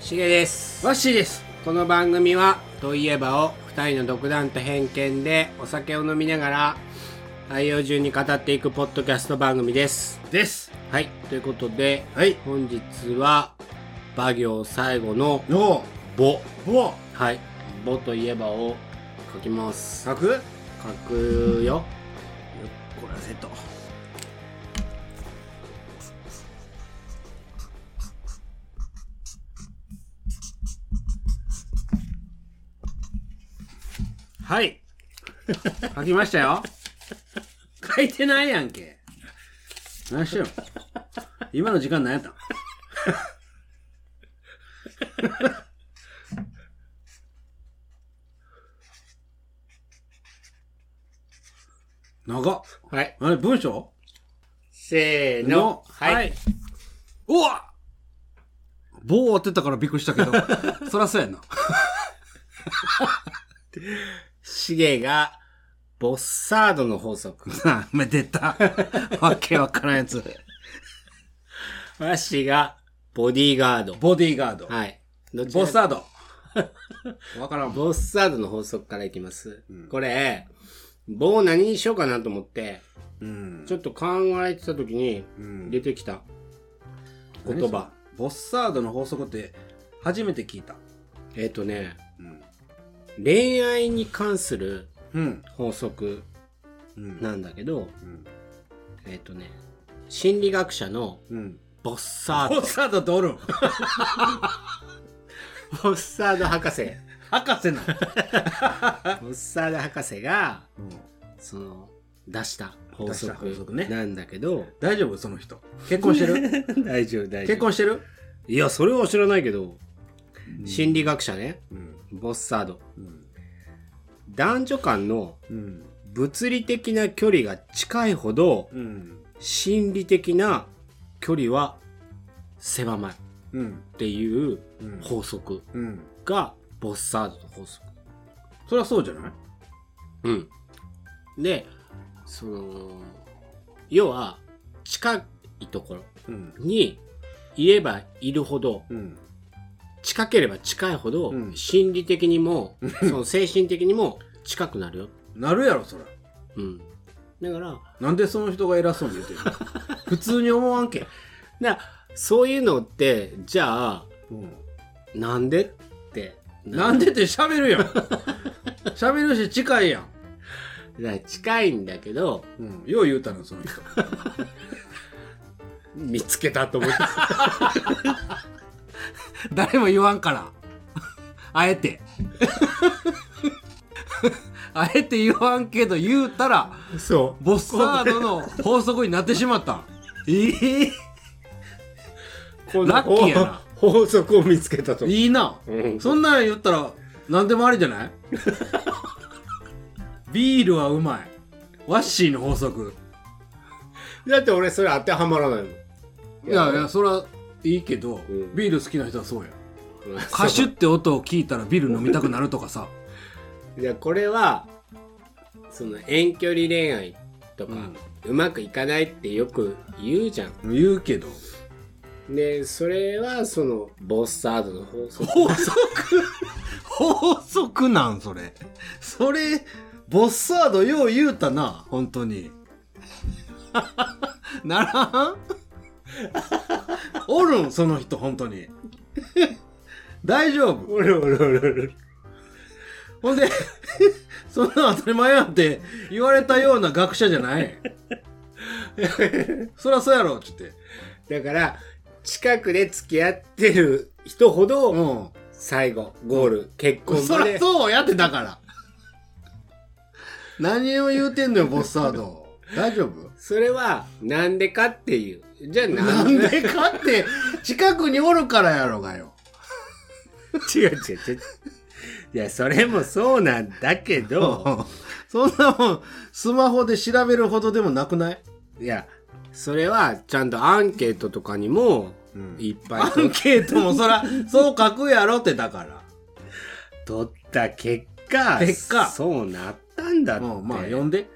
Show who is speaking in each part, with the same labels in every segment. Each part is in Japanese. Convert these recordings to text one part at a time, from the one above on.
Speaker 1: しげです。
Speaker 2: わっしーです。
Speaker 1: この番組は「といえば」を2人の独断と偏見でお酒を飲みながら内容順に語っていくポッドキャスト番組です。
Speaker 2: です。
Speaker 1: はい。ということで
Speaker 2: はい。
Speaker 1: 本日は馬行最後の
Speaker 2: お「
Speaker 1: ボ
Speaker 2: お」
Speaker 1: はい「ボといえば」を書きます。
Speaker 2: 書く？
Speaker 1: 書くよ。
Speaker 2: これはセットはい。書きましたよ。書いてないやんけ。何してんの今の時間何やったん？長っ
Speaker 1: はい
Speaker 2: あれ文章？
Speaker 1: せーのはい、
Speaker 2: うわ棒当てたからびっくりしたけど、そらそうやんな。
Speaker 1: しげがボッサードの法則
Speaker 2: あめでた。わけわからんやつ。
Speaker 1: わしがボディーガード
Speaker 2: ボディーガード。
Speaker 1: はいどちら
Speaker 2: ボスタード。わからん。
Speaker 1: ボッサードの法則からいきます。これ、棒何にしようかなと思って、
Speaker 2: うん。
Speaker 1: ちょっと考えてた時に
Speaker 2: うん
Speaker 1: 出てきた言葉。
Speaker 2: ボスサードの法則って初めて聞いた。
Speaker 1: えっ、とね、
Speaker 2: うん。
Speaker 1: 恋愛に関する
Speaker 2: うん。
Speaker 1: 法則
Speaker 2: うん。
Speaker 1: なんだけど、
Speaker 2: うん。
Speaker 1: えっ、とね、心理学者の
Speaker 2: うん。
Speaker 1: ボッサード、
Speaker 2: ボスサードっておるん
Speaker 1: ボッサード博士、
Speaker 2: 博士な。
Speaker 1: ボッサード博士が、
Speaker 2: うん
Speaker 1: その、出した法
Speaker 2: 出した
Speaker 1: 則
Speaker 2: 法則ね
Speaker 1: なんだけど、
Speaker 2: 大丈夫その人。結婚してる？
Speaker 1: 大丈夫、大丈夫。
Speaker 2: 結婚してる？
Speaker 1: いや、それは知らないけど、心理学者ね、
Speaker 2: うん。
Speaker 1: ボッサード。
Speaker 2: うん。
Speaker 1: 男女間の
Speaker 2: うん。
Speaker 1: 物理的な距離が近いほど、
Speaker 2: うん。
Speaker 1: 心理的な距離は狭まる
Speaker 2: うん。
Speaker 1: っていう
Speaker 2: うん
Speaker 1: 法則
Speaker 2: うん。
Speaker 1: が、ボッサードの法則。
Speaker 2: そりゃそうじゃない？
Speaker 1: うん。で、その、要は、近いところ
Speaker 2: うん。
Speaker 1: にいればいるほど、
Speaker 2: うん。
Speaker 1: 近ければ近いほど、
Speaker 2: うん
Speaker 1: 心理的にも、その精神的にも近くなるよ。
Speaker 2: なるやろ、そら。
Speaker 1: うん。だから、
Speaker 2: なんでその人が偉そうに言ってるの？普通に思わんけ。
Speaker 1: だそういうのって、じゃあ、
Speaker 2: うん。
Speaker 1: なんで？って。
Speaker 2: なんでって喋るやん。喋るし近いやん。
Speaker 1: だから近いんだけど、
Speaker 2: うん。よう言うたの、その人。
Speaker 1: 見つけたと思って。
Speaker 2: 誰も言わんから。あえて。あえて言わんけど言うたら、
Speaker 1: そ
Speaker 2: ボスサードの法則になってしまったん。ええ
Speaker 1: こ
Speaker 2: ラッキーやな
Speaker 1: 法法則を見つけたと。
Speaker 2: いいな。
Speaker 1: うん
Speaker 2: そんなん言ったら、何でもありじゃない？ビールはうまい。ワッシーの法則。
Speaker 1: だって俺それ当てはまらないもん。
Speaker 2: いやいや、それはいいけど、
Speaker 1: ん
Speaker 2: ビール好きな人はそうや。
Speaker 1: うん
Speaker 2: カシュって音を聞いたらビール飲みたくなるとかさ。
Speaker 1: いや、これは、その遠距離恋愛とか、うまくいかないってよく言うじゃん。
Speaker 2: 言うけど。
Speaker 1: で、それはその、ボスサードの法則。
Speaker 2: 法則？法則なんそれ。それ、ボッサードよう言うたな、本当に。ならん？おるん、その人、本当に。大丈夫
Speaker 1: おるおるおるおる。
Speaker 2: ほんで、そんな当たり前やんって言われたような学者じゃない。そりゃそうやろ、つって。
Speaker 1: だから、近くで付き合ってる人ほど、
Speaker 2: うん。
Speaker 1: 最後、ゴール、結婚
Speaker 2: そりゃ。そうやってだから。何を言うてんのよ、ボッサード。大丈夫？
Speaker 1: それは、なんでかっていう。じゃあな
Speaker 2: なんん
Speaker 1: で
Speaker 2: でかって、近くにおるからやろがよ。
Speaker 1: 違う違う違う。いや、それもそうなんだけど、
Speaker 2: そんなもん、スマホで調べるほどでもなくない？
Speaker 1: いや、それはちゃんとアンケートとかにも、いっぱいと
Speaker 2: アンケートもそら、そう書くやろってだから。
Speaker 1: 取った結果、
Speaker 2: 結果。
Speaker 1: そうなったタンだって、
Speaker 2: うんまあ呼んで。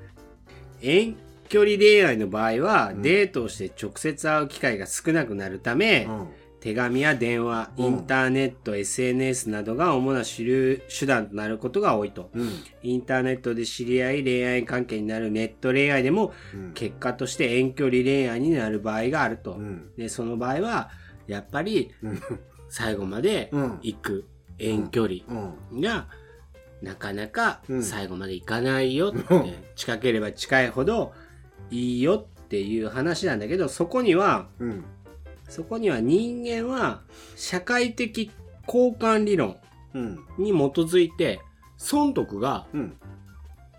Speaker 1: 遠距離恋愛の場合は、
Speaker 2: うん。
Speaker 1: デートをして直接会う機会が少なくなるため、
Speaker 2: うん
Speaker 1: 手紙や電話、
Speaker 2: うん。
Speaker 1: インターネット、SNS などが主な主流手段となることが多いと。
Speaker 2: うん。
Speaker 1: インターネットで知り合い恋愛関係になるネット恋愛でも
Speaker 2: うん。
Speaker 1: 結果として遠距離恋愛になる場合があると。
Speaker 2: うん。
Speaker 1: で、その場合はやっぱり
Speaker 2: うん。
Speaker 1: 最後まで
Speaker 2: うん。
Speaker 1: 行く。遠距離。
Speaker 2: うん。
Speaker 1: がなかなか
Speaker 2: うん。
Speaker 1: 最後まで行かないよって、
Speaker 2: うん。
Speaker 1: 近ければ近いほどいいよっていう話なんだけど、そこには、
Speaker 2: うん
Speaker 1: そこには人間は社会的交換理論
Speaker 2: うん。
Speaker 1: に基づいて損得が
Speaker 2: うん。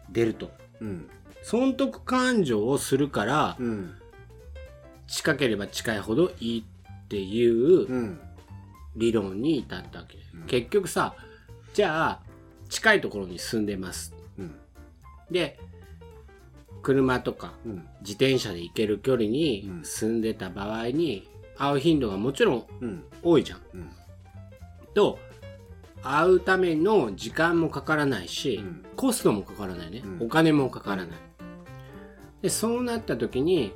Speaker 1: 出ると。
Speaker 2: うん。
Speaker 1: 損得感情をするから
Speaker 2: うん。
Speaker 1: 近ければ近いほどいいっていう
Speaker 2: うん。
Speaker 1: 理論に至ったわけ。
Speaker 2: うん。
Speaker 1: 結局さ、じゃあ近いところに住んでます。
Speaker 2: うん。
Speaker 1: で、車とか
Speaker 2: うん。
Speaker 1: 自転車で行ける距離に
Speaker 2: うん。
Speaker 1: 住んでた場合に会う頻度がもちろん
Speaker 2: うん。
Speaker 1: 多いじゃん。
Speaker 2: うん。
Speaker 1: と、会うための時間もかからないし、
Speaker 2: うん。
Speaker 1: コストもかからないね、
Speaker 2: うん。
Speaker 1: お金もかからない。で、そうなった時に、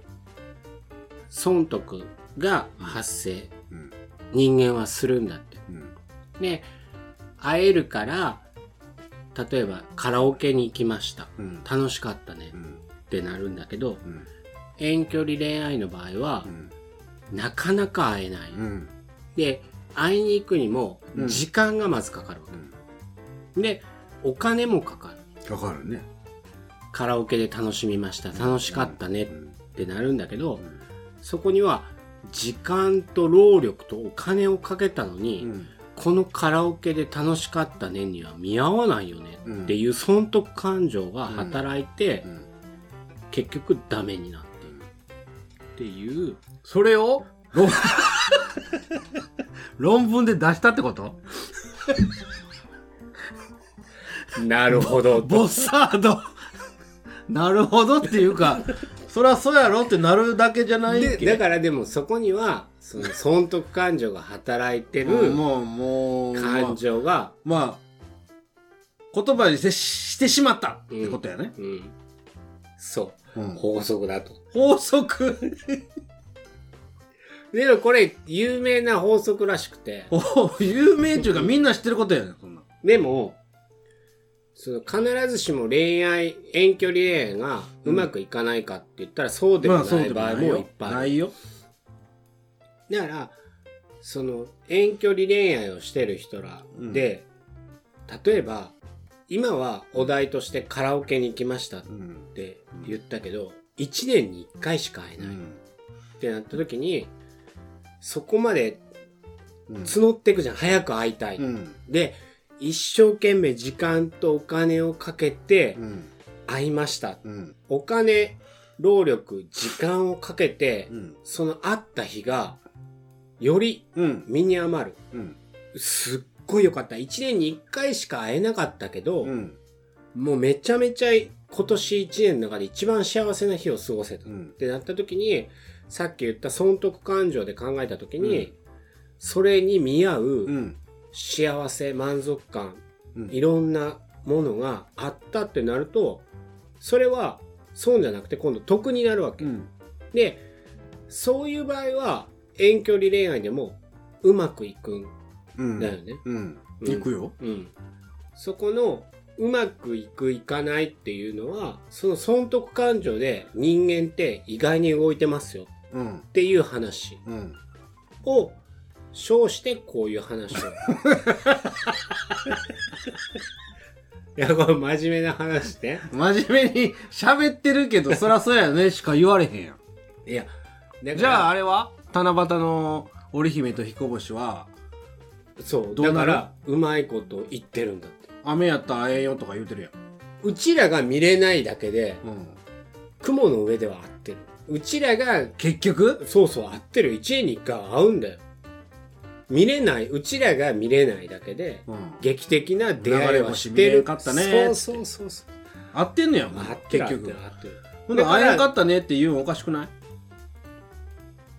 Speaker 1: 損得が発生、
Speaker 2: うん。
Speaker 1: 人間はするんだって。
Speaker 2: うん。
Speaker 1: で、会えるから、例えばカラオケに行きました。
Speaker 2: うん。
Speaker 1: 楽しかったね。
Speaker 2: うん。
Speaker 1: ってなるんだけど、
Speaker 2: うん。
Speaker 1: 遠距離恋愛の場合は
Speaker 2: う、ん
Speaker 1: なかなか会えない。
Speaker 2: うん。
Speaker 1: で、会いに行くにも
Speaker 2: うん。
Speaker 1: 時間がまずかかるわけ。で、お金もかかる。
Speaker 2: かかるね。
Speaker 1: カラオケで楽しみました。楽しかったねっ
Speaker 2: うん。
Speaker 1: てなるんだけど、
Speaker 2: うん。
Speaker 1: そこには時間と労力とお金をかけたのに、
Speaker 2: うん。
Speaker 1: このカラオケで楽しかったねには見合わないよねっていう損得感情が働いて、
Speaker 2: うん。
Speaker 1: 結局ダメになっているっていう
Speaker 2: それを論論文で出したってこと？
Speaker 1: なるほど
Speaker 2: ボッサード。なるほどっていうかそりゃそうやろってなるだけじゃないっけ？
Speaker 1: でだからでもそこにはその損得感情が働いてる
Speaker 2: もうもう
Speaker 1: 感情が、
Speaker 2: まあ言葉にしてしてしまったってことやね、
Speaker 1: うん、そう。
Speaker 2: うん。
Speaker 1: 法則だと。
Speaker 2: 法則
Speaker 1: でもこれ有名な法則らしくて、
Speaker 2: お有名っていうかみんな知ってることやねそんな
Speaker 1: でも、その必ずしも恋愛、遠距離恋愛がうまくいかないかって言ったらそうでもない場合もいっぱい。
Speaker 2: ないよ。
Speaker 1: だから、その遠距離恋愛をしてる人らで、例えば、今はお題としてカラオケに行きましたっ
Speaker 2: うん
Speaker 1: て言ったけど、1年に1回しか会えないっ
Speaker 2: うん
Speaker 1: てなった時に、そこまで
Speaker 2: うん
Speaker 1: 募っていくじゃん。早く会いたい。
Speaker 2: うん
Speaker 1: で、一生懸命時間とお金をかけて
Speaker 2: うん
Speaker 1: 会いました。
Speaker 2: うん
Speaker 1: お金、労力、時間をかけて
Speaker 2: う、ん
Speaker 1: その会った日が、より
Speaker 2: うん
Speaker 1: 身に余る。
Speaker 2: うん
Speaker 1: すっごい良かった。一年に一回しか会えなかったけど、
Speaker 2: うん
Speaker 1: もうめちゃめちゃ今年一年の中で一番幸せな日を過ごせた。っ
Speaker 2: うん
Speaker 1: てなった時に、さっき言った損得感情で考えた時に、
Speaker 2: うん。
Speaker 1: それに見合う
Speaker 2: うん。
Speaker 1: 幸せ、満足感、
Speaker 2: うん。
Speaker 1: いろんなものがあったってなると、それは損じゃなくて今度得になるわけ。
Speaker 2: うん。
Speaker 1: で、そういう場合は遠距離恋愛でもうまくいくん
Speaker 2: うん
Speaker 1: だよね。
Speaker 2: うん。
Speaker 1: うん。
Speaker 2: 行くよ。
Speaker 1: うん。そこのうまくいくいかないっていうのは、その損得感情で人間って意外に動いてますよ。
Speaker 2: うん
Speaker 1: っていう話
Speaker 2: うん
Speaker 1: を称してこういう話を。いや、これ真面目な話ね。
Speaker 2: 真面目に喋ってるけどそりゃそうやねしか言われへんやん
Speaker 1: いや、
Speaker 2: じゃああれは？七夕の織姫と彦星は？
Speaker 1: そう、だから、うまいこと言ってるんだって。
Speaker 2: 雨やったら会えんよとか言うてるやん
Speaker 1: うちらが見れないだけで、
Speaker 2: うん
Speaker 1: 雲の上では合ってる。うちらが、
Speaker 2: 結局
Speaker 1: そうそう、合ってる。一年に一回会うんだよ。見れない、うちらが見れないだけで、
Speaker 2: うん。
Speaker 1: 劇的な出会いはして
Speaker 2: 流れ星見れ
Speaker 1: る。
Speaker 2: んかったね
Speaker 1: そうそうそうそう。
Speaker 2: 合ってんねやもん
Speaker 1: 合ってる、合
Speaker 2: 結局。
Speaker 1: 合ってる。
Speaker 2: ほんで
Speaker 1: だから
Speaker 2: 会えんかったねって言うのおかしくない？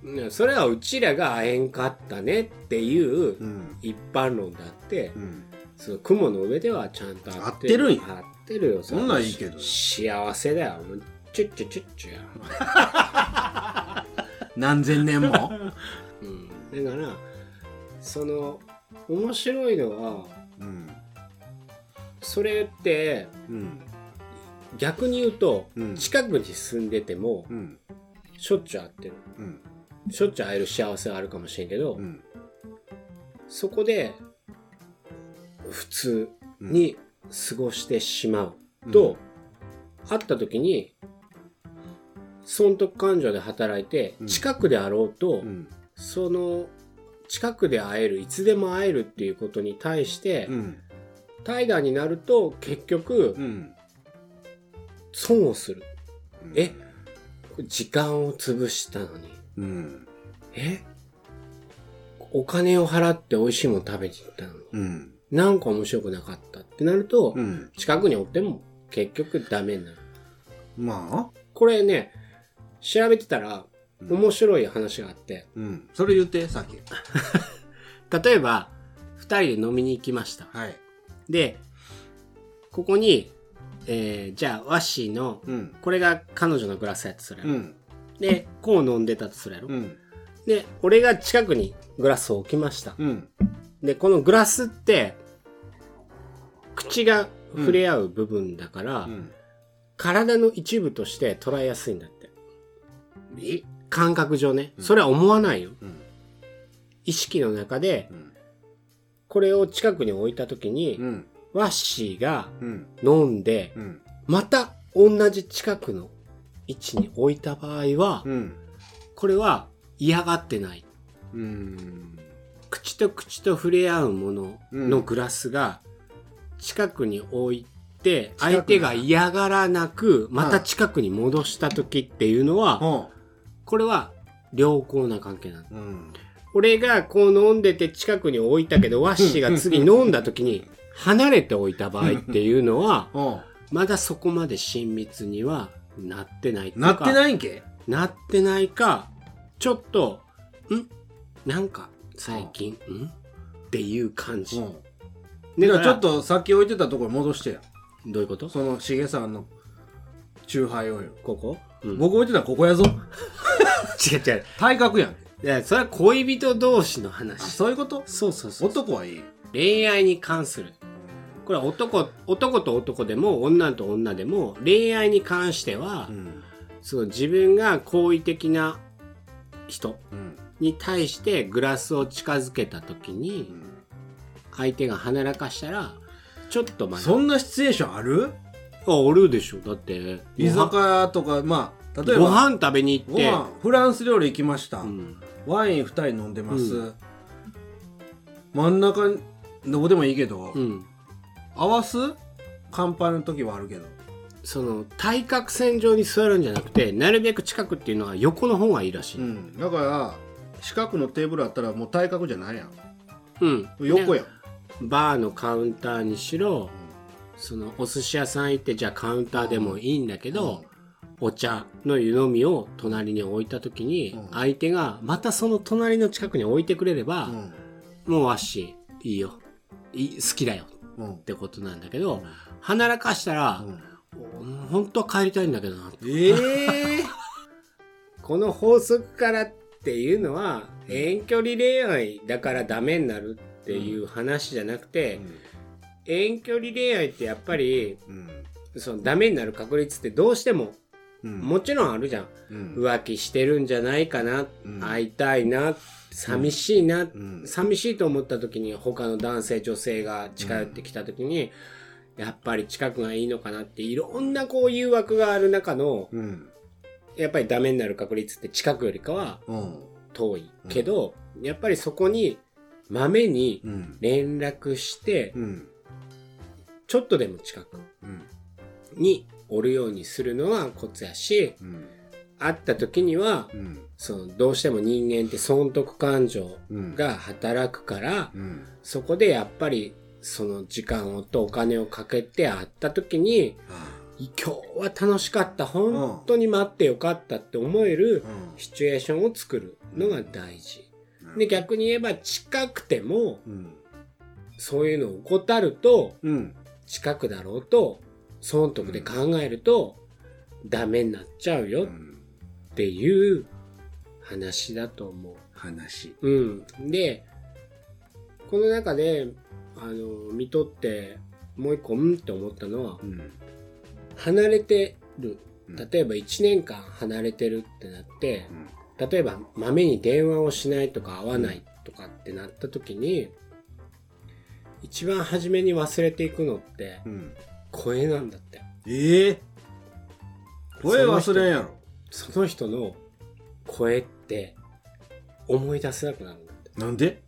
Speaker 1: ねそれはうちらが会えんかったねっていう
Speaker 2: うん。
Speaker 1: 一般論であって、
Speaker 2: うん。
Speaker 1: その雲の上ではちゃんと合って
Speaker 2: 合ってるんや。
Speaker 1: 合ってるよ
Speaker 2: そんなんいいけど。
Speaker 1: 幸せだよチュッチュチュッチュや
Speaker 2: 何千年も？
Speaker 1: うん、だからその面白いのは
Speaker 2: うん。
Speaker 1: それって
Speaker 2: うん。
Speaker 1: 逆に言うと、
Speaker 2: うん。
Speaker 1: 近くに住んでても
Speaker 2: うん。
Speaker 1: しょっちゅう会ってる。
Speaker 2: うん。
Speaker 1: しょっちゅう会える幸せはあるかもしれんけど、
Speaker 2: うん。
Speaker 1: そこで普通に過ごしてしまうと、会った時に損得感情で働いて
Speaker 2: うん。
Speaker 1: 近くであろうと、
Speaker 2: うん。
Speaker 1: その近くで会えるいつでも会えるっていうことに対して、
Speaker 2: うん。
Speaker 1: 怠惰になると結局
Speaker 2: うん。
Speaker 1: 損をする。え？時間を潰したのに。
Speaker 2: うん。
Speaker 1: え？お金を払って美味しいもの食べに行ったのに。
Speaker 2: うん。
Speaker 1: なんか面白くなかったってなると、
Speaker 2: うん。
Speaker 1: 近くにおっても結局ダメになる。
Speaker 2: まあ。
Speaker 1: これね調べてたら
Speaker 2: うん。
Speaker 1: 面白い話があって、
Speaker 2: うん。それ言ってさっき。
Speaker 1: 例えば二人で飲みに行きました。
Speaker 2: はい。
Speaker 1: でここに、えーじゃあワッシーの
Speaker 2: うん。
Speaker 1: これが彼女のグラスやとするやろ、
Speaker 2: うん。
Speaker 1: でこう飲んでたとするやろ、
Speaker 2: うん。
Speaker 1: で俺が近くにグラスを置きました。
Speaker 2: うん。
Speaker 1: でこのグラスって口が触れ合う部分だから、
Speaker 2: うん。
Speaker 1: 体の一部として捉えやすいんだって。
Speaker 2: え
Speaker 1: 感覚上ね
Speaker 2: うん。
Speaker 1: それは思わないよ。
Speaker 2: うん。
Speaker 1: 意識の中で
Speaker 2: うん。
Speaker 1: これを近くに置いた時に、
Speaker 2: うん。
Speaker 1: ワッシーが
Speaker 2: うん。
Speaker 1: 飲んで
Speaker 2: うん。
Speaker 1: また同じ近くの位置に置いた場合は、
Speaker 2: うん。
Speaker 1: これは嫌がってない。
Speaker 2: うん。
Speaker 1: 口と口と触れ合うものの
Speaker 2: うん。
Speaker 1: グラスが近くに置いて相手が嫌がらなくまた近くに戻した時っていうのは
Speaker 2: ほ
Speaker 1: これは良好な関係なの。
Speaker 2: ううん。
Speaker 1: 俺がこう飲んでて近くに置いたけどワッシーが次飲んだ時に離れておいた場合っていうのは
Speaker 2: ほ
Speaker 1: まだそこまで親密にはなってない
Speaker 2: なってないんけ？
Speaker 1: なってないかちょっとん？なんか最近ん。っていう感じ。
Speaker 2: うん。
Speaker 1: だから
Speaker 2: ちょっとさっき置いてたところに戻してや。
Speaker 1: どういうこと？
Speaker 2: そのしげさんのチューハイをよ
Speaker 1: ここ、うん。
Speaker 2: 僕置いてたのここやぞ。
Speaker 1: 違う違う。
Speaker 2: 体格やん。
Speaker 1: いや、それは恋人同士の
Speaker 2: あ
Speaker 1: 話。
Speaker 2: そういうこと？
Speaker 1: そうそうそう。
Speaker 2: 男はいい。
Speaker 1: 恋愛に関する。これは男、男と男でも女と女でも恋愛に関しては、
Speaker 2: うん。
Speaker 1: その自分が好意的な人
Speaker 2: うん。
Speaker 1: に対してグラスを近づけた時に相手が鼻らかしたらちょっとまだ。
Speaker 2: そんなシチュエーションある？
Speaker 1: あおるでしょ。だって
Speaker 2: 居酒屋とかまあ例え
Speaker 1: ご
Speaker 2: ば
Speaker 1: 飯食べに行って。
Speaker 2: フランス料理行きました、
Speaker 1: うん。
Speaker 2: ワイン2人飲んでます、
Speaker 1: う
Speaker 2: 真ん中にどこでもいいけど、
Speaker 1: うん。
Speaker 2: 合わす？乾杯の時はあるけど。
Speaker 1: その対角線上に座るんじゃなくてなるべく近くっていうのは横の方がいいらしい、
Speaker 2: うん。だから四角のテーブルあったらもう対角じゃないやん。
Speaker 1: うん。
Speaker 2: 横やん、
Speaker 1: バーのカウンターにしろそのお寿司屋さん行ってじゃあカウンターでもいいんだけど、お茶の湯飲みを隣に置いた時に
Speaker 2: うん。
Speaker 1: 相手がまたその隣の近くに置いてくれれば、
Speaker 2: うん。
Speaker 1: もうわっしいいよ。いい好きだよ。
Speaker 2: うん。
Speaker 1: ってことなんだけど鼻らかしたら
Speaker 2: う、ん。
Speaker 1: 本当は帰りたいんだけどな
Speaker 2: ええ
Speaker 1: この法則からっていうのは遠距離恋愛だからダメになるっていう話じゃなくて、遠距離恋愛ってやっぱり
Speaker 2: うん。
Speaker 1: そのダメになる確率ってどうしても
Speaker 2: うん。
Speaker 1: もちろんあるじゃん。
Speaker 2: うん。
Speaker 1: 浮気してるんじゃないかな、
Speaker 2: うん。
Speaker 1: 会いたいな寂しいな、
Speaker 2: ん。
Speaker 1: 寂しいと思った時に他の男性女性が近寄ってきた時に、やっぱり近くがいいのかなっていろんなこう誘惑がある中の
Speaker 2: うん。
Speaker 1: やっぱりダメになる確率って近くよりかは
Speaker 2: うん。
Speaker 1: 遠いけど、やっぱりそこにまめに
Speaker 2: うん。
Speaker 1: 連絡して
Speaker 2: うん
Speaker 1: ちょっとでも近く
Speaker 2: うん。
Speaker 1: におるようにするのはコツやし
Speaker 2: うん
Speaker 1: 会った時には
Speaker 2: うん
Speaker 1: そのどうしても人間って損得感情
Speaker 2: うん
Speaker 1: が働くから、
Speaker 2: うん
Speaker 1: そこでやっぱりその時間をとお金をかけて会った時に今日は楽しかった本当に待ってよかったって思える
Speaker 2: うん。
Speaker 1: シチュエーションを作るのが大事。で逆に言えば近くても
Speaker 2: うん。
Speaker 1: そういうのを怠ると、
Speaker 2: うん。
Speaker 1: 近くだろうと、損得で考えると、ダメになっちゃうよっていう話だと思
Speaker 2: 話。
Speaker 1: う。うん。で、この中で、あの、見とって、もう一個、うんって思ったのは、
Speaker 2: うん。
Speaker 1: 離れてる。
Speaker 2: うん
Speaker 1: 例えば1年間離れてるってなって、例えば、まめに電話をしないとか会わないとかってなった時に、一番初めに忘れていくのって、
Speaker 2: うん。
Speaker 1: 声なんだって。
Speaker 2: ええ声忘れんやろ。
Speaker 1: その人の声って思い出せなくなるんだっ
Speaker 2: なんで？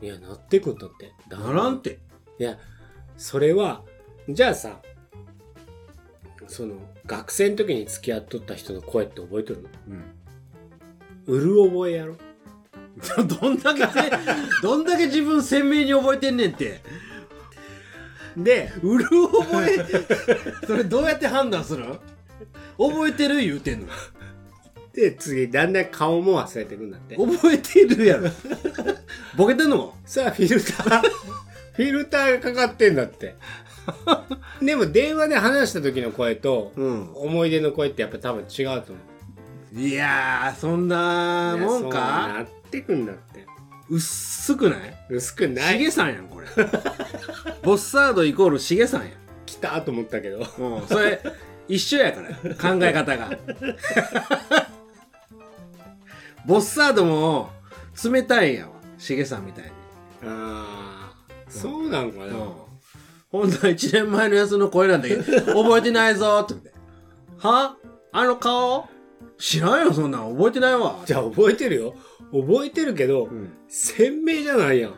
Speaker 1: て。いや、なってくんだって。だ
Speaker 2: ならんて。
Speaker 1: いや、それは、じゃあさ、その、学生の時に付き合っとった人の声って覚えとるの？
Speaker 2: うん。
Speaker 1: うる覚えやろ？
Speaker 2: どんだけせ、どんだけ自分鮮明に覚えてんねんって。
Speaker 1: で、
Speaker 2: うる覚え、それどうやって判断する？覚えてる言うてんの？
Speaker 1: で、次、だんだん顔も忘れてくんだって。
Speaker 2: 覚えてるやろ。ボケてんの
Speaker 1: さあ、フィルター、フィルターがかかってんだって。でも、電話で話した時の声と、
Speaker 2: うん。
Speaker 1: 思い出の声ってやっぱ多分違うと思う。
Speaker 2: いやー、そんなもんか？
Speaker 1: なってくんだって。
Speaker 2: 薄くない？
Speaker 1: 薄くない
Speaker 2: しげさんやん、これ。ボスサードイコールしげさんやん。
Speaker 1: 来たと思ったけど。
Speaker 2: うん、それ、一緒やから、考え方が。ボスサードも、冷たいんやわ。しげさんみたいに。
Speaker 1: ああ、そうなんかな。
Speaker 2: うん。ほんとは一年前のやつの声なんだけど、覚えてないぞって言って。は？あの顔？知らんよ、そんなん。覚えてないわ。
Speaker 1: じゃあ覚えてるよ。覚えてるけど、
Speaker 2: うん。
Speaker 1: 鮮明じゃないやん。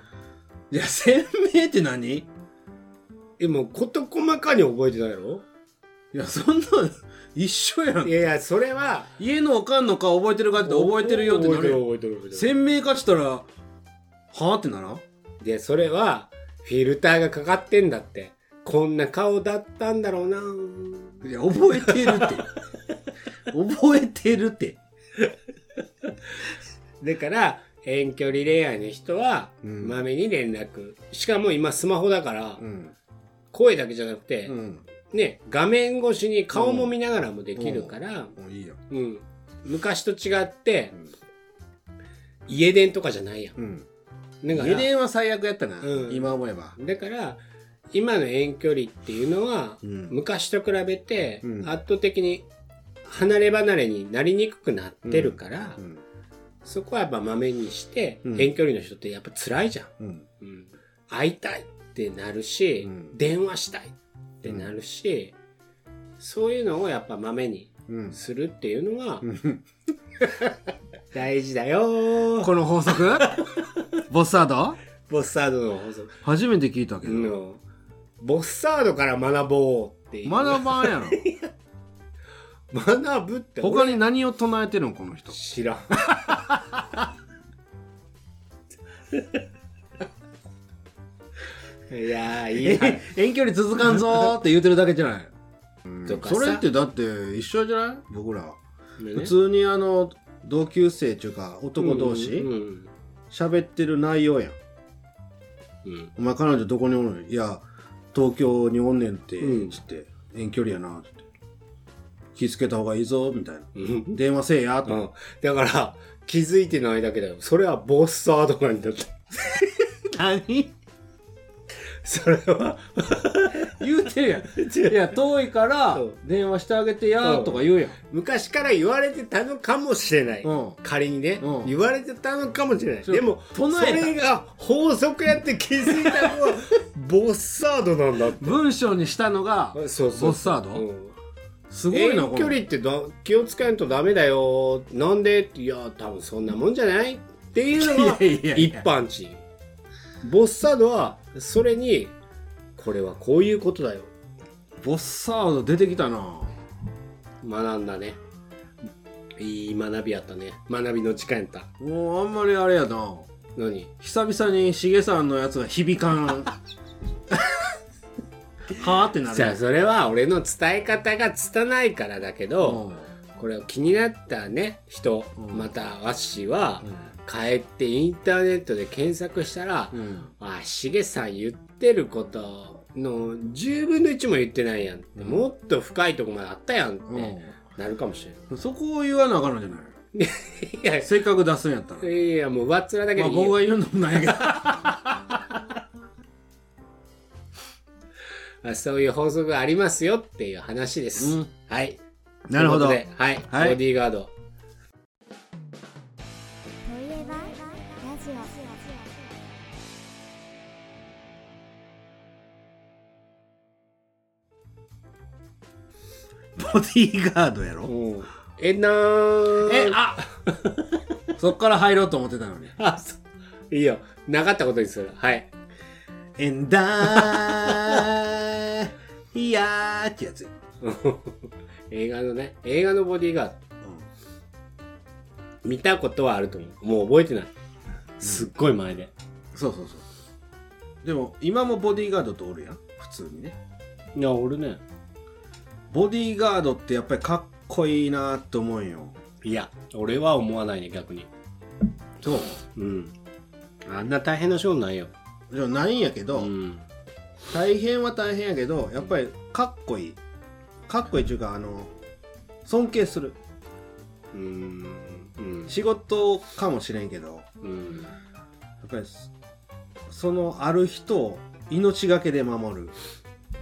Speaker 2: いや、鮮明って何？い
Speaker 1: でも、事細かに覚えてないやろ？
Speaker 2: や、そんなん、一緒やん
Speaker 1: い。やいや、それは、
Speaker 2: 家のおかんの顔覚えてるかって覚えてるよってなるよ。
Speaker 1: 覚えてる覚えてる覚えてる。
Speaker 2: 鮮明かっつったら、はあってなら？ん
Speaker 1: で、それは、フィルターがかかってんだって。こんな顔だったんだろうな。
Speaker 2: いや、覚えてるって。覚えてるって。
Speaker 1: だから、遠距離恋愛の人は、
Speaker 2: うん
Speaker 1: まめに連絡。しかも今スマホだから、
Speaker 2: うん。
Speaker 1: 声だけじゃなくて、
Speaker 2: うん。
Speaker 1: ね、画面越しに顔も見ながらもできるから、
Speaker 2: もういいよ。
Speaker 1: うん。昔と違って
Speaker 2: う、ん。
Speaker 1: 家電とかじゃないやん。
Speaker 2: うん。
Speaker 1: だから
Speaker 2: 家電は最悪やったな。
Speaker 1: うん
Speaker 2: 今思えば。
Speaker 1: だから、今の遠距離っていうのは、
Speaker 2: うん
Speaker 1: 昔と比べて
Speaker 2: うん
Speaker 1: 圧倒的に離れ離れになりにくくなってるから、
Speaker 2: うん。
Speaker 1: そこはやっぱまめにして、
Speaker 2: うん
Speaker 1: 遠距離の人ってやっぱ辛いじゃん。
Speaker 2: うん。
Speaker 1: うん会いたいってなるし、
Speaker 2: うん
Speaker 1: 電話したいってなるし、そういうのをやっぱまめに
Speaker 2: うん。
Speaker 1: するっていうのが
Speaker 2: うん
Speaker 1: 大事だよー
Speaker 2: この法則？ボスサード？
Speaker 1: ボスサードの法則。
Speaker 2: 初めて聞いたけど。
Speaker 1: のボスサードから学ぼうっていう。
Speaker 2: 学ばんやろ。
Speaker 1: 学ぶって
Speaker 2: 他に何を唱えてるのこの人？
Speaker 1: 知らん。いやー、いい話。
Speaker 2: 遠距離続かんぞーって言うてるだけじゃない。
Speaker 1: とかさ
Speaker 2: それってだって一緒じゃない？僕ら。
Speaker 1: ね
Speaker 2: 普通にあの、同級生っていうか男同士
Speaker 1: うんうん
Speaker 2: 喋ってる内容やん。
Speaker 1: うん
Speaker 2: お前彼女どこにおるの？いや、東京におんねんって、
Speaker 1: うん
Speaker 2: つって、遠距離やな、つって。気付けた方がいいぞ、みたいな。
Speaker 1: うん
Speaker 2: 電話せえや、と。
Speaker 1: うんだから、気づいてないだけだよ。それはボスサードなんだって。
Speaker 2: 何？
Speaker 1: それは、
Speaker 2: 言うてるやん。いや、遠いから
Speaker 1: そう
Speaker 2: 電話してあげてや、とか言うやん。
Speaker 1: 昔から言われてたのかもしれない。
Speaker 2: うん
Speaker 1: 仮にね、
Speaker 2: うん
Speaker 1: 言われてたのかもしれない。
Speaker 2: そう
Speaker 1: でも、それが法則やって気づいたのは、ボスサードなんだって。
Speaker 2: 文章にしたのが、
Speaker 1: そうそうそう
Speaker 2: ボスサード？
Speaker 1: うん
Speaker 2: すごいな、
Speaker 1: 遠距離ってだ気をつけんとダメだよ。なんでって、いや、多分そんなもんじゃない？っていうのが
Speaker 2: いやいやい
Speaker 1: 一
Speaker 2: や
Speaker 1: 般人。ボスサードは、それに、これはこういうことだよ。
Speaker 2: ボスサード出てきたな。
Speaker 1: 学んだね。いい学びやったね。学びの時間やった。
Speaker 2: もうあんまりあれやな。
Speaker 1: 何？
Speaker 2: 久々にしげさんのやつが響かん。はあってなる。
Speaker 1: じゃあそれは俺の伝え方が拙いからだけど、
Speaker 2: うん
Speaker 1: これを気になったね人、
Speaker 2: うん
Speaker 1: またワッシーは、帰ってインターネットで検索したら、
Speaker 2: うん。
Speaker 1: あ、しげさん言ってることの10分の1も言ってないやんって、
Speaker 2: うん
Speaker 1: もっと深いとこまであったやんって
Speaker 2: う
Speaker 1: なるかもしれ
Speaker 2: ん。そこを言わなあかんのじゃない？
Speaker 1: ない。いや、
Speaker 2: せっかく出すんやったら。
Speaker 1: いや、もう上っ面だけ
Speaker 2: まあ、
Speaker 1: でいいよ
Speaker 2: 僕が言うのもないけど。
Speaker 1: そういう法則がありますよっていう話です。
Speaker 2: うん
Speaker 1: はい。
Speaker 2: なるほど
Speaker 1: はい、
Speaker 2: はい
Speaker 1: ボディーガード。
Speaker 3: といえばラジオ
Speaker 2: ボディーガードやろ？
Speaker 1: うんえなー
Speaker 2: え、あ そっから入ろうと思ってたのに。
Speaker 1: あ、そう。いいよ。なかったことにする。はい。
Speaker 2: エンダーいやーってやつよ。
Speaker 1: 映画のね、映画のボディーガード。見たことはあると思う。もう覚えてない。すっごい前で。
Speaker 2: そうそうそう。でも、今もボディーガードとおるやん。普通にね。
Speaker 1: いや、俺ね。
Speaker 2: ボディーガードってやっぱりかっこいいなって思うんよ。
Speaker 1: いや、俺は思わないね、逆に。
Speaker 2: そう。
Speaker 1: うん。あんな大変なショーないよ。
Speaker 2: じゃないんやけど、
Speaker 1: うん。
Speaker 2: 大変は大変やけど、やっぱりかっこいい。かっこいいっていうか、あの、尊敬する。
Speaker 1: うん。うん。
Speaker 2: 仕事かもしれんけど、
Speaker 1: うん。
Speaker 2: やっぱりそそのある人を命がけで守る。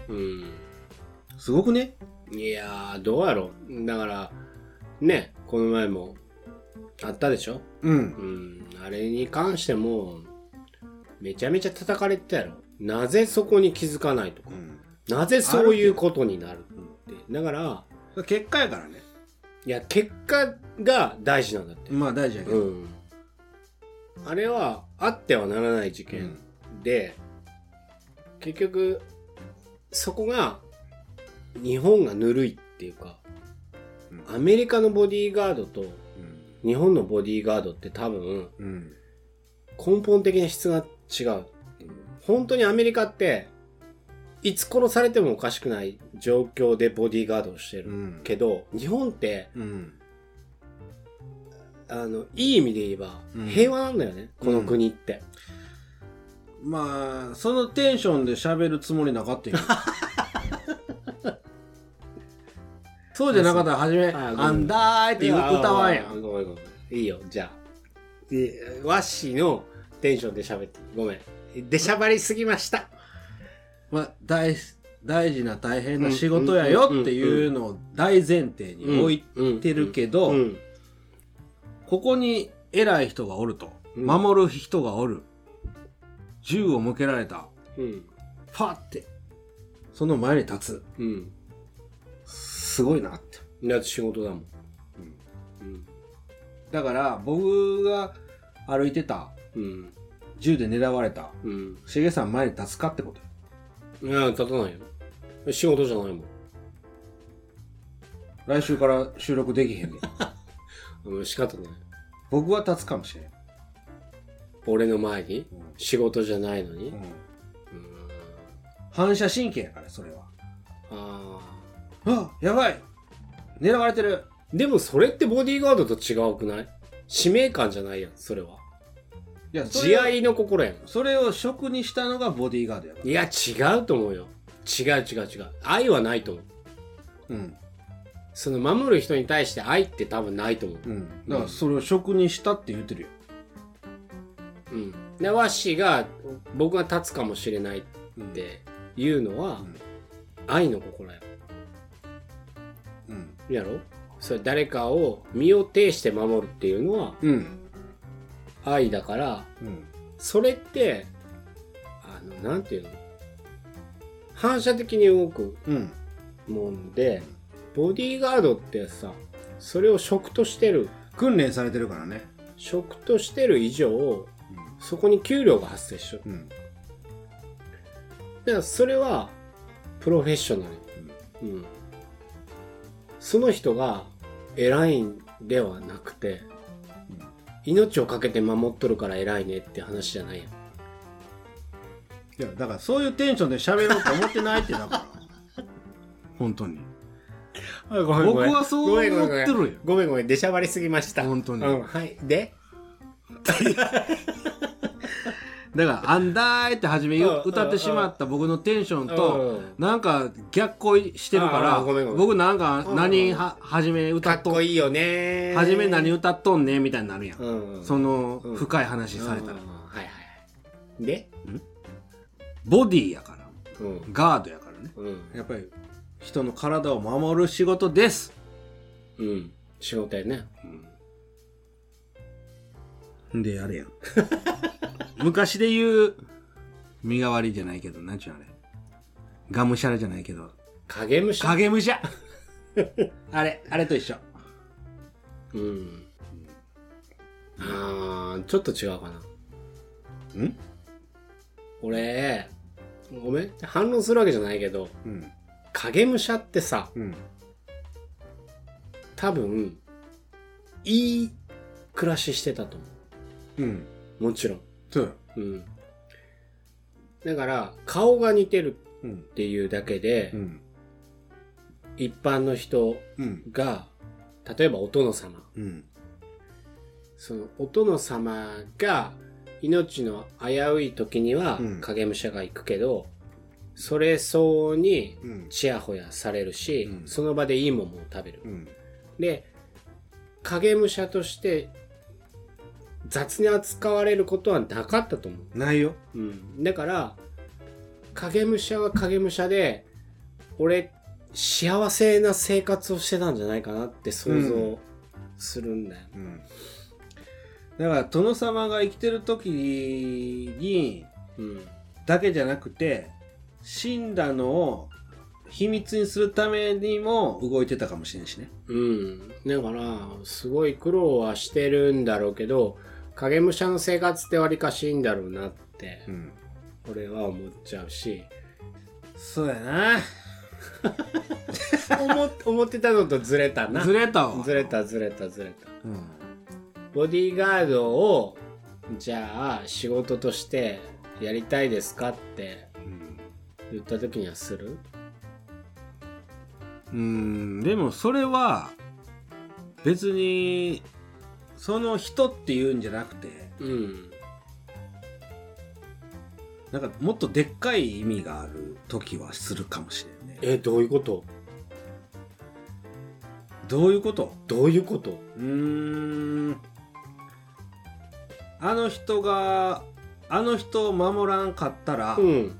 Speaker 1: うん。
Speaker 2: すごくね？
Speaker 1: いやー、どうやろう。だから、ね、この前もあったでしょ？
Speaker 2: うん。
Speaker 1: うん。あれに関しても、めちゃめちゃ叩かれてたやろ。なぜそこに気づかないとか。なぜそういうことになるって。だから、
Speaker 2: 結果やからね。
Speaker 1: いや、結果が大事なんだって。
Speaker 2: まあ大事やけど。
Speaker 1: うん。あれは、あってはならない事件で、結局、そこが、日本がぬるいっていうか、アメリカのボディーガードと日本のボディーガードって多分
Speaker 2: うん。
Speaker 1: 根本的な質が違う。本当にアメリカって、いつ殺されてもおかしくない状況でボディーガードをしてる。
Speaker 2: うん。
Speaker 1: けど、日本って、
Speaker 2: うん。
Speaker 1: あの、いい意味で言えば
Speaker 2: うん、
Speaker 1: 平和なんだよね、この国って。
Speaker 2: まあ、そのテンションで喋るつもりなかったよ。そうじゃなかったら初め、
Speaker 1: あん
Speaker 2: だーって言う歌わんや
Speaker 1: あ
Speaker 2: ん。
Speaker 1: ごめんごめん。いいよ、じゃあ。でワッシーのテンションで喋って。ごめん。出しゃばりすぎました。
Speaker 2: まあ、大、大事な大変な仕事やよっていうのを大前提に置いてるけど
Speaker 1: う、ん。
Speaker 2: ここに偉い人がおると。
Speaker 1: うん
Speaker 2: 守る人がおる。銃を向けられた。
Speaker 1: うん。
Speaker 2: ファって。その前に立つ。
Speaker 1: うん。
Speaker 2: すごいなって。
Speaker 1: だって仕事だもん。うん。
Speaker 2: だから、僕が歩いてた、
Speaker 1: うん。
Speaker 2: 銃で狙われた、
Speaker 1: うん。
Speaker 2: しげさん前に立つかってことよ
Speaker 1: いや、立たないよ。仕事じゃないもん。
Speaker 2: 来週から収録できへんねん。
Speaker 1: うん、仕方ない。
Speaker 2: 僕は立つかもしれん。
Speaker 1: 俺の前に？
Speaker 2: うん
Speaker 1: 仕事じゃないのに？
Speaker 2: うん
Speaker 1: うん。
Speaker 2: 反射神経やから、それは。
Speaker 1: あ
Speaker 2: あ、やばい狙われてる
Speaker 1: あ。でもそれってボディーガードと違うくない？使命感じゃないやん、それは。
Speaker 2: いや、それを
Speaker 1: 慈愛の心やん。
Speaker 2: それを職にしたのがボディーガードやから。
Speaker 1: いや、違うと思うよ。違う違う違う。愛はないと思う。
Speaker 2: うん。
Speaker 1: その守る人に対して愛って多分ないと思う。
Speaker 2: うん。だからそれを職にしたって言ってるよ。
Speaker 1: うん。で、ワッシーが僕が立つかもしれないっ
Speaker 2: うん。
Speaker 1: ていうのは、
Speaker 2: うん
Speaker 1: 愛の心や。
Speaker 2: うん。
Speaker 1: やろ？それ誰かを身を挺して守るっていうのは
Speaker 2: うん。
Speaker 1: 愛だから、
Speaker 2: うん。
Speaker 1: それって、あの、なんていうの？反射的に動く
Speaker 2: うん。
Speaker 1: もんで、ボディーガードってさ、それを職としてる、
Speaker 2: 訓練されてるからね。
Speaker 1: 職としてる以上、そこに給料が発生しちゃう。
Speaker 2: うん。
Speaker 1: だからそれは、プロフェッショナル。うん。その人が偉いんではなくて、命を懸けて守っとるから偉いねって話じゃないやん。
Speaker 2: いや、だからそういうテンションで喋ろうと思ってないってだから。本当に。
Speaker 1: ご
Speaker 2: 僕はそう思ってるよ。
Speaker 1: ごめんごめん、出しゃばりすぎました。
Speaker 2: 本当に
Speaker 1: うん、はい。で？
Speaker 2: だから、あんだーいって初め歌ってしまった僕のテンションと、
Speaker 1: うん。
Speaker 2: なんか逆行してるから、僕なんか
Speaker 1: うん
Speaker 2: 何は、初め歌
Speaker 1: か
Speaker 2: っとん、
Speaker 1: っこいいよね
Speaker 2: 初め何歌っとんねみたいになるやん。その
Speaker 1: うん。
Speaker 2: 深い話されたら。
Speaker 1: うんはいはいはい。で？
Speaker 2: ボディやから、
Speaker 1: うん。
Speaker 2: ガードやからね。
Speaker 1: うん。
Speaker 2: やっぱり人の体を守る仕事です。
Speaker 1: うん。仕事やね。
Speaker 2: ん。で、あれやん。昔で言う、身代わりじゃないけど、なんちゅうのあれ。がむしゃらじゃないけど、
Speaker 1: 影武者？
Speaker 2: 影武者 あれ、あれと一緒。
Speaker 1: うんあーちょっと違うかなん？俺ごめん反論するわけじゃないけど
Speaker 2: うん。
Speaker 1: 影武者ってさ
Speaker 2: うん。
Speaker 1: 多分いい暮らししてたと思
Speaker 2: うん。
Speaker 1: うもちろん
Speaker 2: そうよ。
Speaker 1: うんだから顔が似てる
Speaker 2: うん
Speaker 1: っ。ていうだけで、
Speaker 2: うん。
Speaker 1: 一般の人
Speaker 2: うん。
Speaker 1: が例えばお殿様
Speaker 2: うん。
Speaker 1: そのお殿様が命の危うい時には
Speaker 2: うん
Speaker 1: 影武者が行くけど、それ相応に
Speaker 2: うん。
Speaker 1: ちやほやされるし、
Speaker 2: うん
Speaker 1: その場でいいものを食べる。
Speaker 2: うん。
Speaker 1: で、影武者として雑に扱われることはなかったと思う。
Speaker 2: ないよ。
Speaker 1: うん、だから影武者は影武者で俺幸せな生活をしてたんじゃないかなって想像するんだよ。
Speaker 2: うん。だから、殿様が生きてる時に、
Speaker 1: うん
Speaker 2: だけじゃなくて、死んだのを秘密にするためにも動いてたかもしれんしね。
Speaker 1: うん。だから、すごい苦労はしてるんだろうけど、影武者の生活ってわりかしいいんだろうなって、
Speaker 2: ん。
Speaker 1: 俺は思っちゃうし、
Speaker 2: そうやな。
Speaker 1: 思 思ってたのとずれたな。
Speaker 2: ずれたわ。
Speaker 1: ずれたずれたずれた。
Speaker 2: うん。
Speaker 1: ボディーガードを、じゃあ仕事としてやりたいですかって言った時にはする？
Speaker 2: うん、でもそれは、別に、その人っていうんじゃなくて、
Speaker 1: うん。
Speaker 2: なんかもっとでっかい意味がある時はするかもしれんね。
Speaker 1: え、どういうこと？
Speaker 2: どういうこと？
Speaker 1: どういうこと？
Speaker 2: うーん。あの人が、あの人を守らんかったら、
Speaker 1: うん。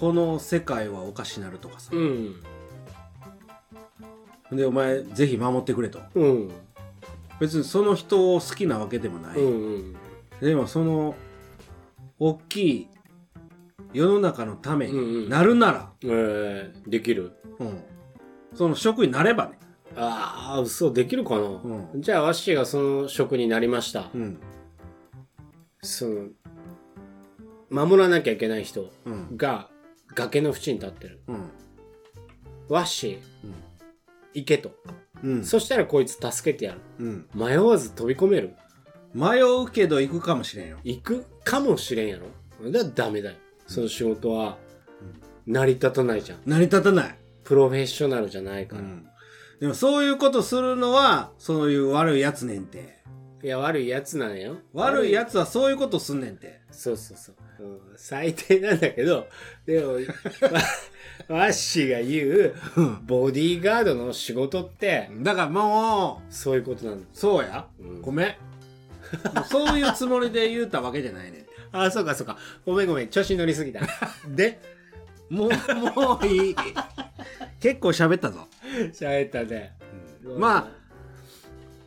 Speaker 2: この世界はおかしなるとかさ。
Speaker 1: うん。
Speaker 2: で、お前、ぜひ守ってくれと。
Speaker 1: うん。
Speaker 2: 別にその人を好きなわけでもない。
Speaker 1: うん。
Speaker 2: でも、その、大きい世の中のため
Speaker 1: うんうん
Speaker 2: になるなら、
Speaker 1: えー、できる
Speaker 2: うんその職になればね。
Speaker 1: ああ、嘘、できるかな、
Speaker 2: う
Speaker 1: じゃあ、ワッシーがその職になりました。
Speaker 2: うん。
Speaker 1: その、守らなきゃいけない人
Speaker 2: うん。
Speaker 1: が崖の縁に立ってる。
Speaker 2: うん。
Speaker 1: ワッシー、
Speaker 2: うん
Speaker 1: 行けと。
Speaker 2: うん。
Speaker 1: そしたらこいつ助けてやる。
Speaker 2: うん。
Speaker 1: 迷わず飛び込める。
Speaker 2: 迷うけど行くかもしれんよ。
Speaker 1: 行くかもしれんやろ。だからダメだよ。その仕事は、成り立たないじゃん。
Speaker 2: 成り立たない。
Speaker 1: プロフェッショナルじゃないから。
Speaker 2: うん。でもそういうことするのは、そういう悪いやつねんて。
Speaker 1: いや、悪いやつなんよ。
Speaker 2: 悪いやつはそういうことすんねんて。
Speaker 1: そうそうそう。うん最低なんだけど、でも、ワワッシーが言う、ボディーガードの仕事って、
Speaker 2: だからもう、
Speaker 1: そういうことなんだ。
Speaker 2: そうや。
Speaker 1: うん
Speaker 2: ごめん。そういうつもりで言うたわけじゃないねん。
Speaker 1: あ、そうかそうか。ごめんごめん。調子に乗りすぎた。で、
Speaker 2: もう、もういい。結構喋ったぞ。
Speaker 1: 喋ったね。
Speaker 2: まあ、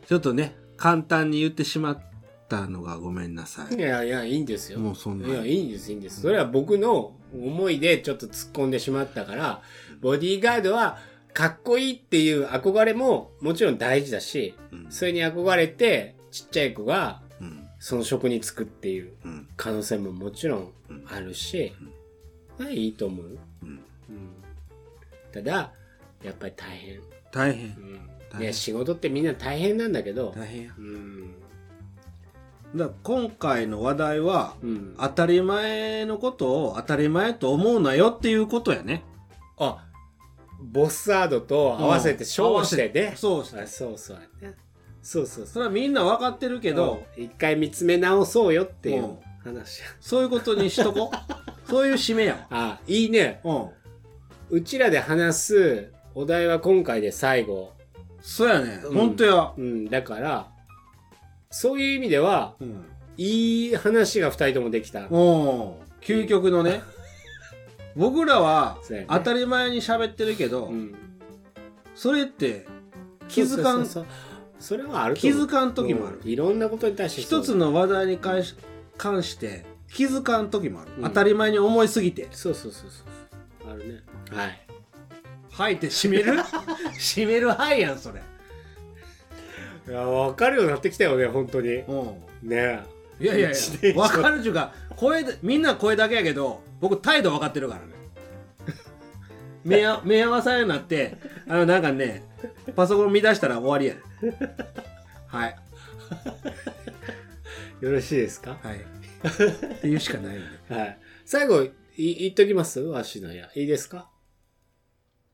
Speaker 2: ちょっとね、簡単に言ってしまったのがごめんなさい。
Speaker 1: いやいや、いいんですよ。
Speaker 2: もうそんない
Speaker 1: や、いいんです、いいんです。それは僕の思いでちょっと突っ込んでしまったから、ボディーガードはかっこいいっていう憧れももちろん大事だし、
Speaker 2: うん
Speaker 1: それに憧れてちっちゃい子が
Speaker 2: うん。
Speaker 1: その職に就くっていう
Speaker 2: うん。
Speaker 1: 可能性ももちろんあるし、まあいいと思う。
Speaker 2: うん。
Speaker 1: うんただ、やっぱり大変。
Speaker 2: 大変。
Speaker 1: うん
Speaker 2: 大変。
Speaker 1: いや仕事ってみんな大変なんだけど、
Speaker 2: 大変や。
Speaker 1: うん。
Speaker 2: だ今回の話題は、
Speaker 1: うん。
Speaker 2: 当たり前のことを当たり前と思うなよっていうことやね。
Speaker 1: あ、ボスアードと合わせて称してね。
Speaker 2: そうして
Speaker 1: あそうそうやね。そうそうそう。
Speaker 2: それはみんな分かってるけど、
Speaker 1: 一回見つめ直そうよっていう話
Speaker 2: そういうことにしとこう。そういう締めや。わ
Speaker 1: あいいね。
Speaker 2: うん。
Speaker 1: うちらで話すお題は今回で最後
Speaker 2: そうやね、
Speaker 1: うん。
Speaker 2: ほんとや、
Speaker 1: うん。だからそういう意味では
Speaker 2: うん、
Speaker 1: いい話が二人ともできた。
Speaker 2: お究極のね。僕らは当たり前に喋ってるけど、
Speaker 1: うん。
Speaker 2: それって気づかん
Speaker 1: それはあると
Speaker 2: 気づかん時もある、
Speaker 1: うん。いろんなことに対して
Speaker 2: 一つの話題に関し関して気づかん時もある、
Speaker 1: うん。
Speaker 2: 当たり前に思いすぎて。
Speaker 1: そうそうそうそう。あるね。はい「
Speaker 2: はい」って締める？締める「はい」やんそれ。
Speaker 1: いや分かるようになってきたよね本当に。
Speaker 2: うん。
Speaker 1: ね。
Speaker 2: いやいやいや分かるっちゅうか声でみんな声だけやけど僕態度分かってるからね。目あ目合わさんようになってあのなんかねパソコン見出したら終わりや。ねはい。
Speaker 1: よろしいですか？
Speaker 2: はい。っていうしかないんで
Speaker 1: はい。最後い言っときます？わしのや。いいですか？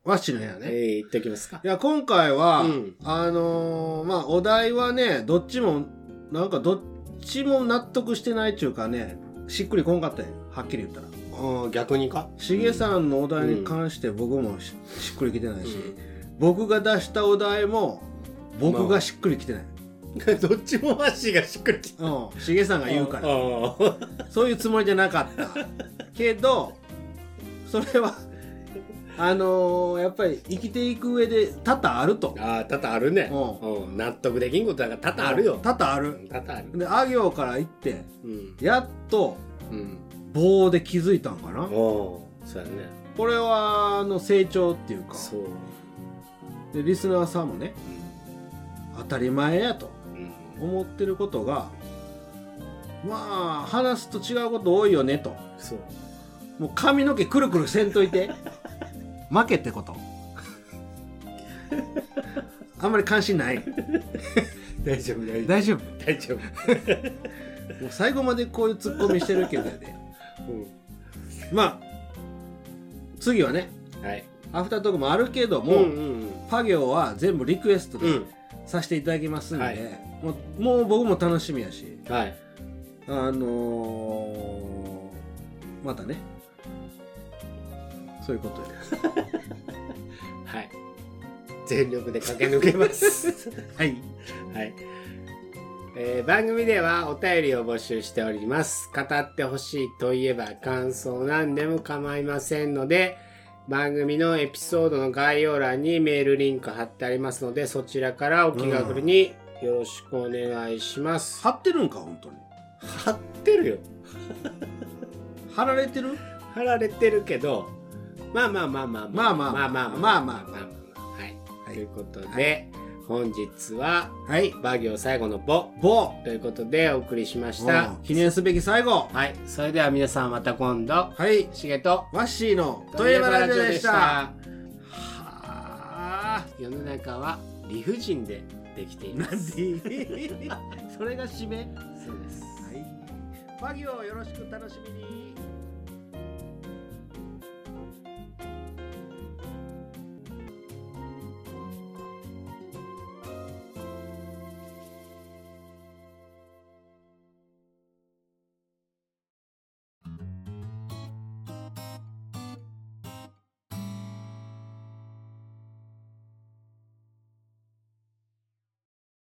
Speaker 2: ワッシーの部屋ね。
Speaker 1: えー、言っときますか。
Speaker 2: いや今回は、
Speaker 1: うん。
Speaker 2: あのーまあお題はねどっちもなんかどっちも納得してないっちゅうかねしっくりこんかったよ。はっきり言ったら。
Speaker 1: うん逆にか？
Speaker 2: しげさんのお題に関して僕もし,、しっくりきてないし、
Speaker 1: うん。
Speaker 2: 僕が出したお題も僕がしっくりきてない、
Speaker 1: どっちもわしがしっくりきた
Speaker 2: うん。しげさんが言うから。
Speaker 1: あ
Speaker 2: そういうつもりじゃなかった。けどそれはあのーやっぱり生きていく上で多々あると。
Speaker 1: あー多々あるね。
Speaker 2: う
Speaker 1: うん納得できんことだから多々あるよ。
Speaker 2: 多々ある。
Speaker 1: うん多々ある。
Speaker 2: であ行から行って
Speaker 1: うん。
Speaker 2: やっと
Speaker 1: うん。
Speaker 2: 棒で気づいたんかな。
Speaker 1: そうやね。
Speaker 2: これはあの成長っていうか。
Speaker 1: そう。
Speaker 2: でリスナーさんもね当たり前やと
Speaker 1: うん。
Speaker 2: 思ってることがまあ話すと違うこと多いよねと。
Speaker 1: そう。
Speaker 2: もう髪の毛くるくるせんといて 負けってこと？あんまり関心ない？
Speaker 1: 大丈夫大丈夫。
Speaker 2: 大丈夫？
Speaker 1: 大丈夫。
Speaker 2: もう最後までこういうツッコミしてるけどやで。まあ次はね
Speaker 1: はい。
Speaker 2: アフタートークもあるけども、
Speaker 1: うんうん。
Speaker 2: パ行は全部リクエストで
Speaker 1: うん。
Speaker 2: させていただきますんで、
Speaker 1: はい。
Speaker 2: もうもう僕も楽しみやし
Speaker 1: はい。
Speaker 2: あのーまたねそういうことで
Speaker 1: はい。全力で駆け抜けます。
Speaker 2: はい。
Speaker 1: はい、えー番組ではお便りを募集しております。語ってほしいといえば感想なんでも構いませんので番組のエピソードの概要欄にメールリンク貼ってありますのでそちらからお気軽によろしくお願いします、
Speaker 2: 貼ってるんか本当に。
Speaker 1: 貼ってるよ。
Speaker 2: 貼られてる？
Speaker 1: 貼られてるけどまあまあまあまあ
Speaker 2: まあまあ
Speaker 1: まあまあ
Speaker 2: まあまあ
Speaker 1: まあはい、
Speaker 2: はい
Speaker 1: ということで、本日は
Speaker 2: はい
Speaker 1: バ行最後の「ボ
Speaker 2: 棒」
Speaker 1: ということでお送りしました
Speaker 2: 記念すべき最後
Speaker 1: はいそれでは皆さんまた今度
Speaker 2: はい
Speaker 1: しげと
Speaker 2: ワッシーのといえばラジオでしたはあ
Speaker 1: 世の中は理不尽でできています
Speaker 2: それが締め
Speaker 1: そうです
Speaker 2: はい。バギをよろしく楽しみに。